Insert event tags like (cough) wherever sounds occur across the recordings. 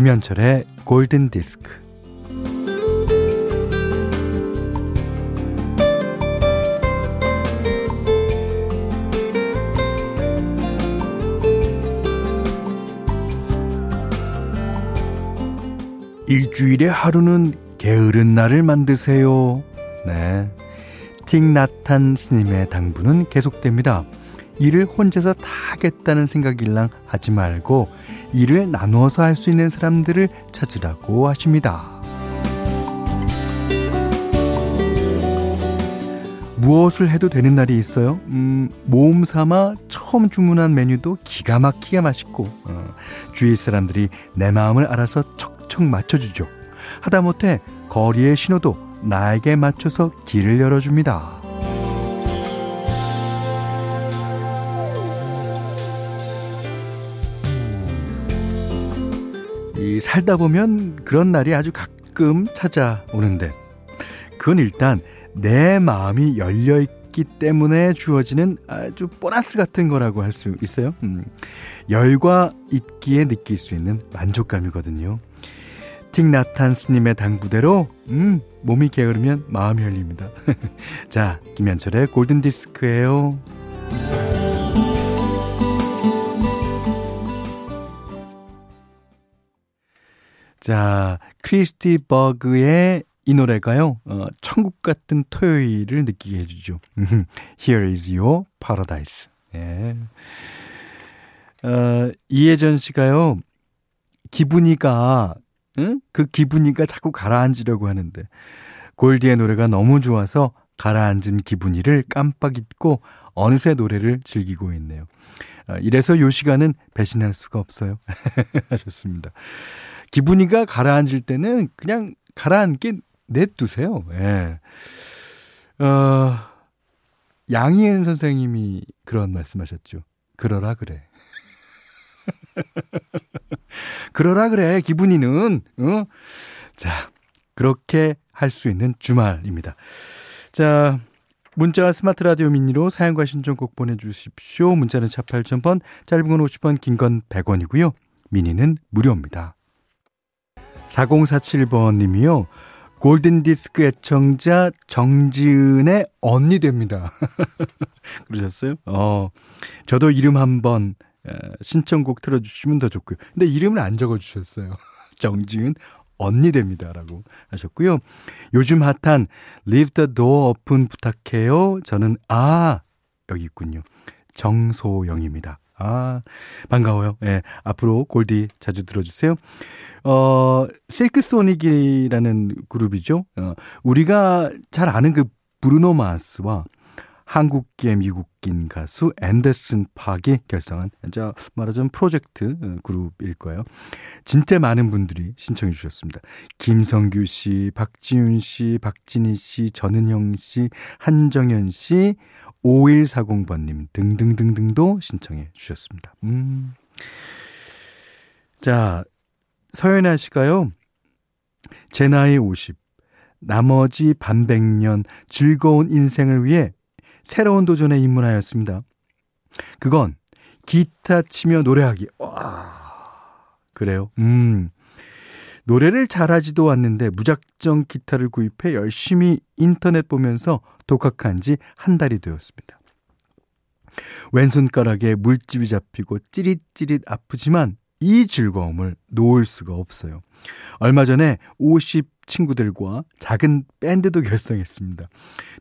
김현철의 골든 디스크. 일주일에 하루는 게으른 날을 만드세요. 네. 틱나탄 스님의 당부는 계속됩니다. 일을 혼자서 다 하겠다는 생각일랑 하지 말고 일을 나누어서 할 수 있는 사람들을 찾으라고 하십니다. 무엇을 해도 되는 날이 있어요? 음, 모험 삼아 처음 주문한 메뉴도 기가 막히게 맛있고, 어, 주위 사람들이 내 마음을 알아서 척척 맞춰주죠. 하다못해 거리의 신호도 나에게 맞춰서 길을 열어줍니다. 이 살다 보면 그런 날이 아주 가끔 찾아오는데 그건 일단 내 마음이 열려 있기 때문에 주어지는 아주 보너스 같은 거라고 할 수 있어요. 음, 열과 있기에 느낄 수 있는 만족감이거든요. 틱나탄 스님의 당부대로 음, 몸이 게으르면 마음이 열립니다. (laughs) 자, 김현철의 골든 디스크예요. 자, 크리스티 버그의 이 노래가요, 어, 천국 같은 토요일을 느끼게 해주죠. Here is your paradise. 예. 어, 이혜전 씨가요, 기분이가, 응? 그 기분이가 자꾸 가라앉으려고 하는데, 골디의 노래가 너무 좋아서 가라앉은 기분이를 깜빡 잊고 어느새 노래를 즐기고 있네요. 어, 이래서 요 시간은 배신할 수가 없어요. (laughs) 좋습니다. 기분이가 가라앉을 때는 그냥 가라앉게 냅두세요. 예. 어, 양희은 선생님이 그런 말씀하셨죠. 그러라 그래. (laughs) 그러라 그래. 기분이는 어? 자, 그렇게 할 수 있는 주말입니다. 자, 문자와 스마트 라디오 미니로 사연과 신청곡 보내주십시오. 문자는 차 8000번, 짧은 건 50원, 긴 건 100원이고요. 미니는 무료입니다. 4047번 님이요. 골든디스크 애청자 정지은의 언니 됩니다. (laughs) 그러셨어요? 어, 저도 이름 한번 신청곡 틀어주시면 더 좋고요. 근데 이름을 안 적어주셨어요. (laughs) 정지은 언니 됩니다. 라고 하셨고요. 요즘 핫한 Leave the door open 부탁해요. 저는, 아, 여기 있군요. 정소영입니다. 아, 반가워요. 예, 네, 앞으로 골디 자주 들어주세요. 어, 실크소닉이라는 그룹이죠. 어, 우리가 잘 아는 그 브루노 마스와 한국계 미국인 가수 앤더슨 팍이 결성한 자 말하자면 프로젝트 어, 그룹일 거예요. 진짜 많은 분들이 신청해 주셨습니다. 김성규 씨, 박지윤 씨, 박진희 씨, 전은영 씨, 한정현 씨, 5140번님 등등등등도 신청해 주셨습니다. 음. 자, 서연아 씨가요. 제 나이 50. 나머지 반백년 즐거운 인생을 위해 새로운 도전에 입문하였습니다. 그건 기타 치며 노래하기. 와. 그래요. 음. 노래를 잘하지도 않는데 무작정 기타를 구입해 열심히 인터넷 보면서 독학한 지 한 달이 되었습니다. 왼손가락에 물집이 잡히고 찌릿찌릿 아프지만 이 즐거움을 놓을 수가 없어요. 얼마 전에 50 친구들과 작은 밴드도 결성했습니다.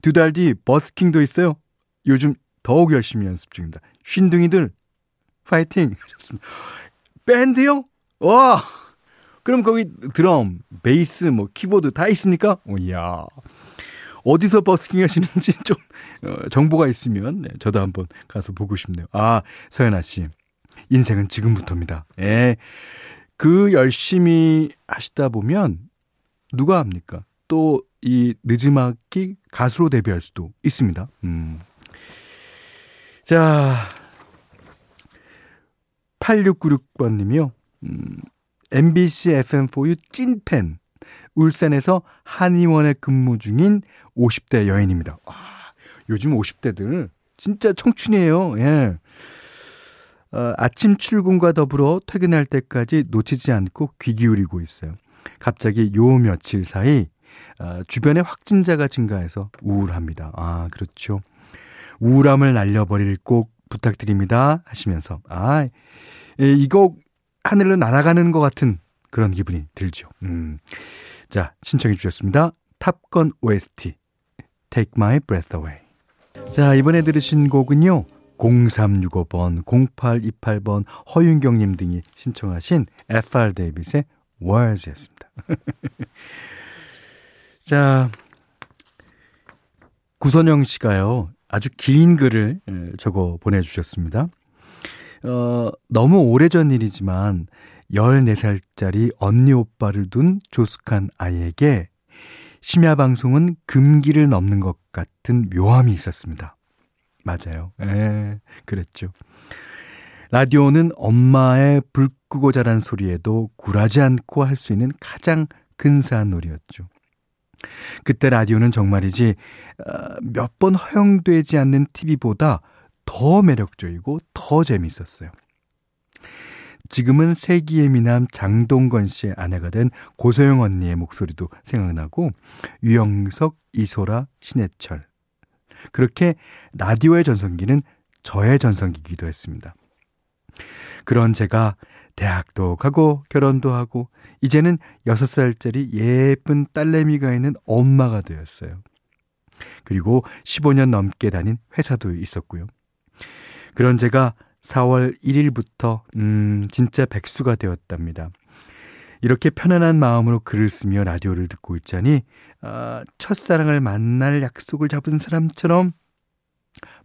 두 달 뒤 버스킹도 있어요. 요즘 더욱 열심히 연습 중입니다. 쉰둥이들 파이팅. 밴드요? 와! 그럼 거기 드럼, 베이스, 뭐 키보드 다 있습니까? 오, 야 어디서 버스킹 하시는지 (laughs) 좀 어, 정보가 있으면 네, 저도 한번 가서 보고 싶네요. 아, 서연아 씨. 인생은 지금부터입니다. 예. 그 열심히 하시다 보면 누가 합니까? 또 이 늦음막히 가수로 데뷔할 수도 있습니다. 음. 자, 8696번님이요. 음, MBC FM4U 찐팬. 울산에서 한의원에 근무 중인 50대 여인입니다. 와, 요즘 50대들 진짜 청춘이에요. 예. 어, 아침 출근과 더불어 퇴근할 때까지 놓치지 않고 귀 기울이고 있어요. 갑자기 요 며칠 사이 어, 주변에 확진자가 증가해서 우울합니다. 아, 그렇죠. 우울함을 날려버릴 곡 부탁드립니다. 하시면서, 아, 이거 하늘로 날아가는 것 같은 그런 기분이 들죠. 음. 자, 신청해 주셨습니다. 탑건 OST, Take My Breath Away. 자, 이번에 들으신 곡은요. 0365번, 0828번, 허윤경님 등이 신청하신 FR 데이빗의 Words였습니다. (laughs) 자, 구선영 씨가요. 아주 긴 글을 적어 보내주셨습니다. 어, 너무 오래전 일이지만 14살짜리 언니 오빠를 둔 조숙한 아이에게 심야 방송은 금기를 넘는 것 같은 묘함이 있었습니다. 맞아요. 예, 그랬죠. 라디오는 엄마의 불 끄고 자란 소리에도 굴하지 않고 할 수 있는 가장 근사한 놀이였죠. 그때 라디오는 정말이지 어, 몇번 허용되지 않는 TV보다 더 매력적이고 더 재밌었어요. 지금은 세기의 미남 장동건 씨의 아내가 된 고소영 언니의 목소리도 생각나고 유영석, 이소라, 신해철 그렇게 라디오의 전성기는 저의 전성기기도 했습니다. 그런 제가 대학도 가고 결혼도 하고 이제는 6살짜리 예쁜 딸내미가 있는 엄마가 되었어요. 그리고 15년 넘게 다닌 회사도 있었고요. 그런 제가 4월 1일부터 음 진짜 백수가 되었답니다. 이렇게 편안한 마음으로 글을 쓰며 라디오를 듣고 있자니 아, 첫사랑을 만날 약속을 잡은 사람처럼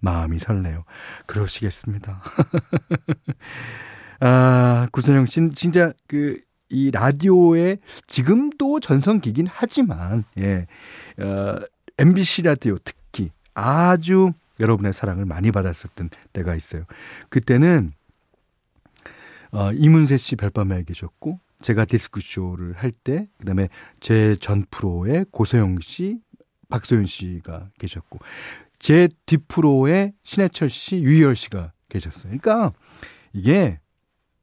마음이 설레요. 그러시겠습니다. (laughs) 아, 구선영 씨는 진짜 그, 이 라디오에 지금도 전성기긴 하지만, 예, 어, MBC 라디오 특히 아주 여러분의 사랑을 많이 받았었던 때가 있어요. 그때는, 어, 이문세 씨 별밤에 계셨고, 제가 디스크쇼를 할 때, 그 다음에 제 전 프로에 고소영 씨, 박소연 씨가 계셨고, 제 뒷프로에 신해철 씨, 유희열 씨가 계셨어요. 그러니까 이게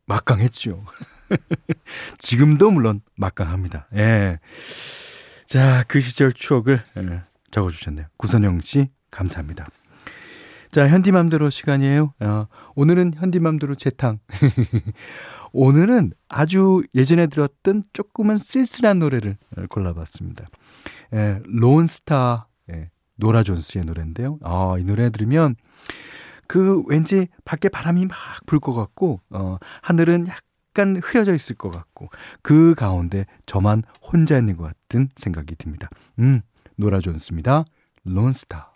막강했죠. (laughs) 지금도 물론 막강합니다. 예. 자, 그 시절 추억을 예, 적어주셨네요. 구선영 씨, 감사합니다. 자, 현디맘대로 시간이에요. 어, 오늘은 현디맘대로 재탕. (laughs) 오늘은 아주 예전에 들었던 조금은 쓸쓸한 노래를 골라봤습니다. 예, 론스타, 예, 노라 존스의 노래인데요. 아, 이 노래 들으면 그 왠지 밖에 바람이 막 불 것 같고 어 하늘은 약간 흐려져 있을 것 같고 그 가운데 저만 혼자 있는 것 같은 생각이 듭니다. 음, 노라 존스입니다. Lone Star.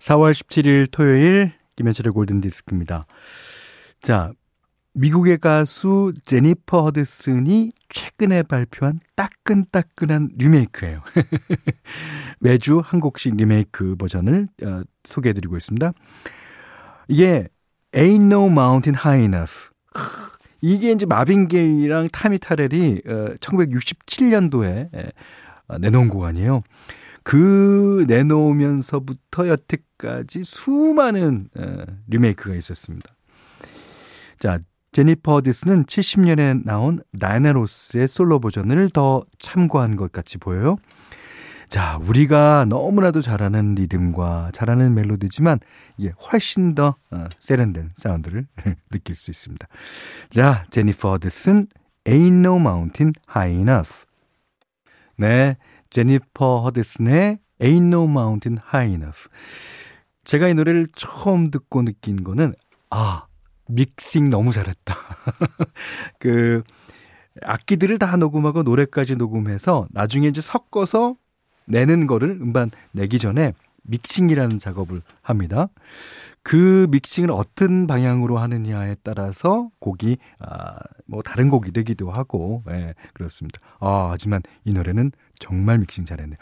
4월 17일 토요일 김현철의 골든 디스크입니다. 자, 미국의 가수 제니퍼 허드슨이 최근에 발표한 따끈따끈한 리메이크예요. (laughs) 매주 한 곡씩 리메이크 버전을 어, 소개해드리고 있습니다. 이게 Ain't No Mountain High Enough. 이게 이제 마빈 게이랑 타미 타렐이 어, 1967년도에 에, 어, 내놓은 곡 아니에요. 그 내놓으면서부터 여태까지 수많은 에, 리메이크가 있었습니다. 자, 제니퍼 어디스는 70년에 나온 나이나로스의 솔로 버전을 더 참고한 것 같이 보여요. 자, 우리가 너무나도 잘하는 리듬과 잘하는 멜로디지만 이게 훨씬 더 어, 세련된 사운드를 (laughs) 느낄 수 있습니다. 자, 제니퍼 어드슨 Ain't No Mountain High Enough. 네, 제니퍼 허드슨의 Ain't No Mountain High Enough. 제가 이 노래를 처음 듣고 느낀 거는 아, 믹싱 너무 잘했다. (laughs) 그 악기들을 다 녹음하고 노래까지 녹음해서 나중에 이제 섞어서 내는 거를 음반 내기 전에 믹싱이라는 작업을 합니다. 그 믹싱을 어떤 방향으로 하느냐에 따라서 곡이 아, 뭐 다른 곡이 되기도 하고 예, 그렇습니다. 아, 하지만 이 노래는 정말 믹싱 잘했네요.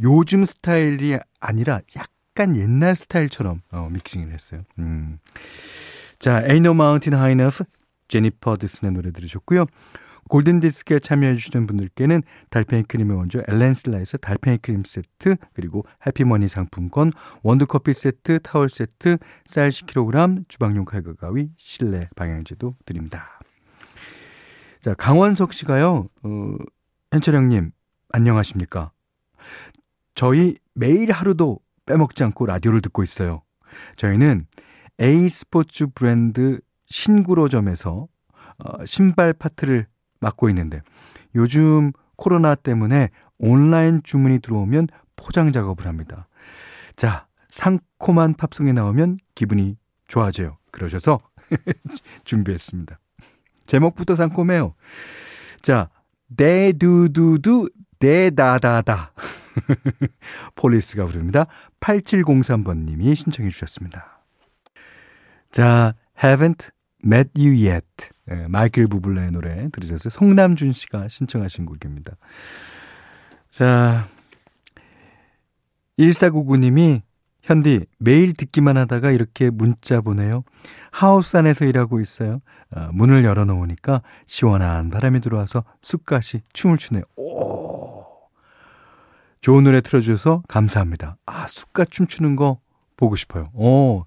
요즘 스타일이 아니라 약간 옛날 스타일처럼 어, 믹싱을 했어요. 음. 자, Ain't No Mountain High Enough 제니퍼 드슨의 노래 들으셨고요. 골든디스크에 참여해주시는 분들께는 달팽이 크림의 원조 엘렌슬라에서 달팽이 크림 세트, 그리고 해피머니 상품권, 원두커피 세트, 타월 세트, 쌀 10kg, 주방용 칼과 가위, 실내 방향제도 드립니다. 자, 강원석 씨가요, 어, 현철형님, 안녕하십니까? 저희 매일 하루도 빼먹지 않고 라디오를 듣고 있어요. 저희는 A 스포츠 브랜드 신구로점에서 어, 신발 파트를 맡고 있는데 요즘 코로나 때문에 온라인 주문이 들어오면 포장 작업을 합니다. 자, 상콤한 팝송이 나오면 기분이 좋아져요. 그러셔서 (laughs) 준비했습니다. 제목부터 상콤해요. 자, 대두두두 대다다다. (laughs) 폴리스가 부릅니다. 8703번님이 신청해 주셨습니다. 자, haven't met you yet. 네, 마이클 부블레의 노래 들으셨어요. 송남준 씨가 신청하신 곡입니다. 자, 1499님이 현디 매일 듣기만 하다가 이렇게 문자 보내요. 하우스 안에서 일하고 있어요. 아, 문을 열어놓으니까 시원한 바람이 들어와서 쑥갓이 춤을 추네요. 오, 좋은 노래 틀어주셔서 감사합니다. 아 쑥갓 춤추는 거 보고 싶어요. 오,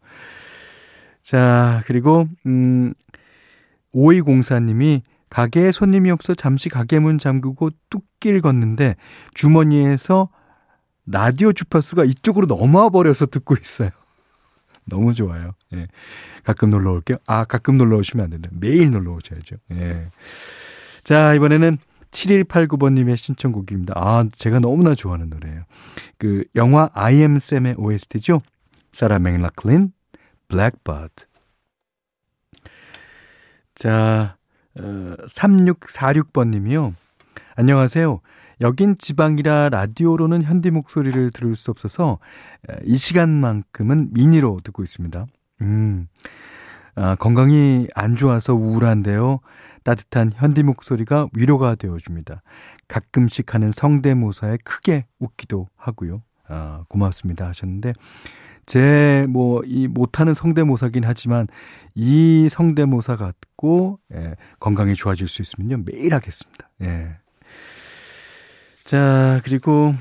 자 그리고 음 5204님이 가게에 손님이 없어 잠시 가게 문 잠그고 뚝길 걷는데 주머니에서 라디오 주파수가 이쪽으로 넘어와 버려서 듣고 있어요. (laughs) 너무 좋아요. 예. 가끔 놀러 올게요. 아, 가끔 놀러 오시면 안 된다. 매일 놀러 오셔야죠. 예. 자, 이번에는 7189번님의 신청곡입니다. 아, 제가 너무나 좋아하는 노래예요. 그, 영화 I am Sam의 OST죠? 사라 맥락클린, 블랙버드. 자, 어, 3646번 님이요. 안녕하세요. 여긴 지방이라 라디오로는 현디 목소리를 들을 수 없어서 이 시간만큼은 미니로 듣고 있습니다. 음, 아, 건강이 안 좋아서 우울한데요. 따뜻한 현디 목소리가 위로가 되어 줍니다. 가끔씩 하는 성대모사에 크게 웃기도 하고요. 아, 고맙습니다 하셨는데 제 뭐 이 못하는 성대모사긴 하지만 이 성대모사 갖고 예, 건강이 좋아질 수 있으면요 매일 하겠습니다. 예. 자 그리고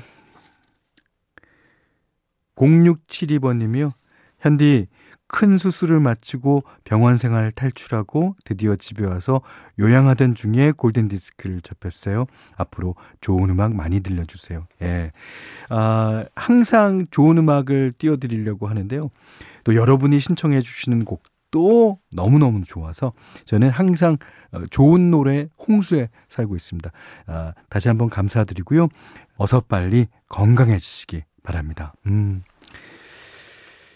0672번님이요. 현디 큰 수술을 마치고 병원 생활 탈출하고 드디어 집에 와서 요양하던 중에 골든 디스크를 접했어요. 앞으로 좋은 음악 많이 들려주세요. 예. 아, 항상 좋은 음악을 띄워드리려고 하는데요. 또 여러분이 신청해 주시는 곡도 너무너무 좋아서 저는 항상 어, 좋은 노래 홍수에 살고 있습니다. 아, 다시 한번 감사드리고요. 어서 빨리 건강해지시기 바랍니다. 음.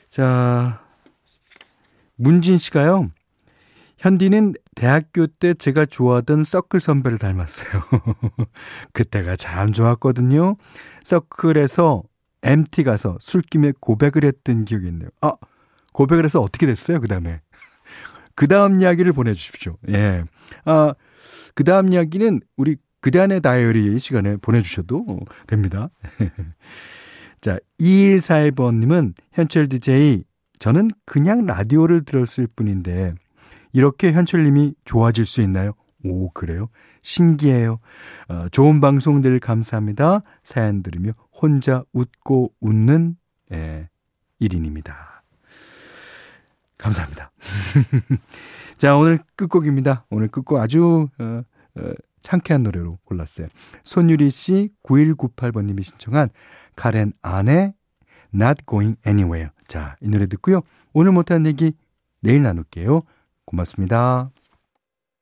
자, 문진 씨가요. 현디는 대학교 때 제가 좋아하던 서클 선배를 닮았어요. (laughs) 그때가 참 좋았거든요. 서클에서 MT 가서 술김에 고백을 했던 기억이 있네요. 아, 고백을 해서 어떻게 됐어요? 그 다음에. (laughs) 그 다음 이야기를 보내주십시오. 예. 아, 그 다음 이야기는 우리 그단의 다이어리 시간에 보내주셔도 됩니다. (laughs) 자, 2141번님은 현철 DJ 저는 그냥 라디오를 들었을 뿐인데 이렇게 현철님이 좋아질 수 있나요? 오 그래요? 신기해요. 어, 좋은 방송 들 감사합니다. 사연 들으며 혼자 웃고 웃는 예, 1인입니다. 감사합니다. (laughs) 자 오늘 끝곡입니다. 오늘 끝곡 아주 어, 어, 상쾌한 노래로 골랐어요. 손유리 씨 9198번님이 신청한 카렌 안의 Not Going Anywhere. 자, 이 노래 듣고요. 오늘 못한 얘기 내일 나눌게요. 고맙습니다.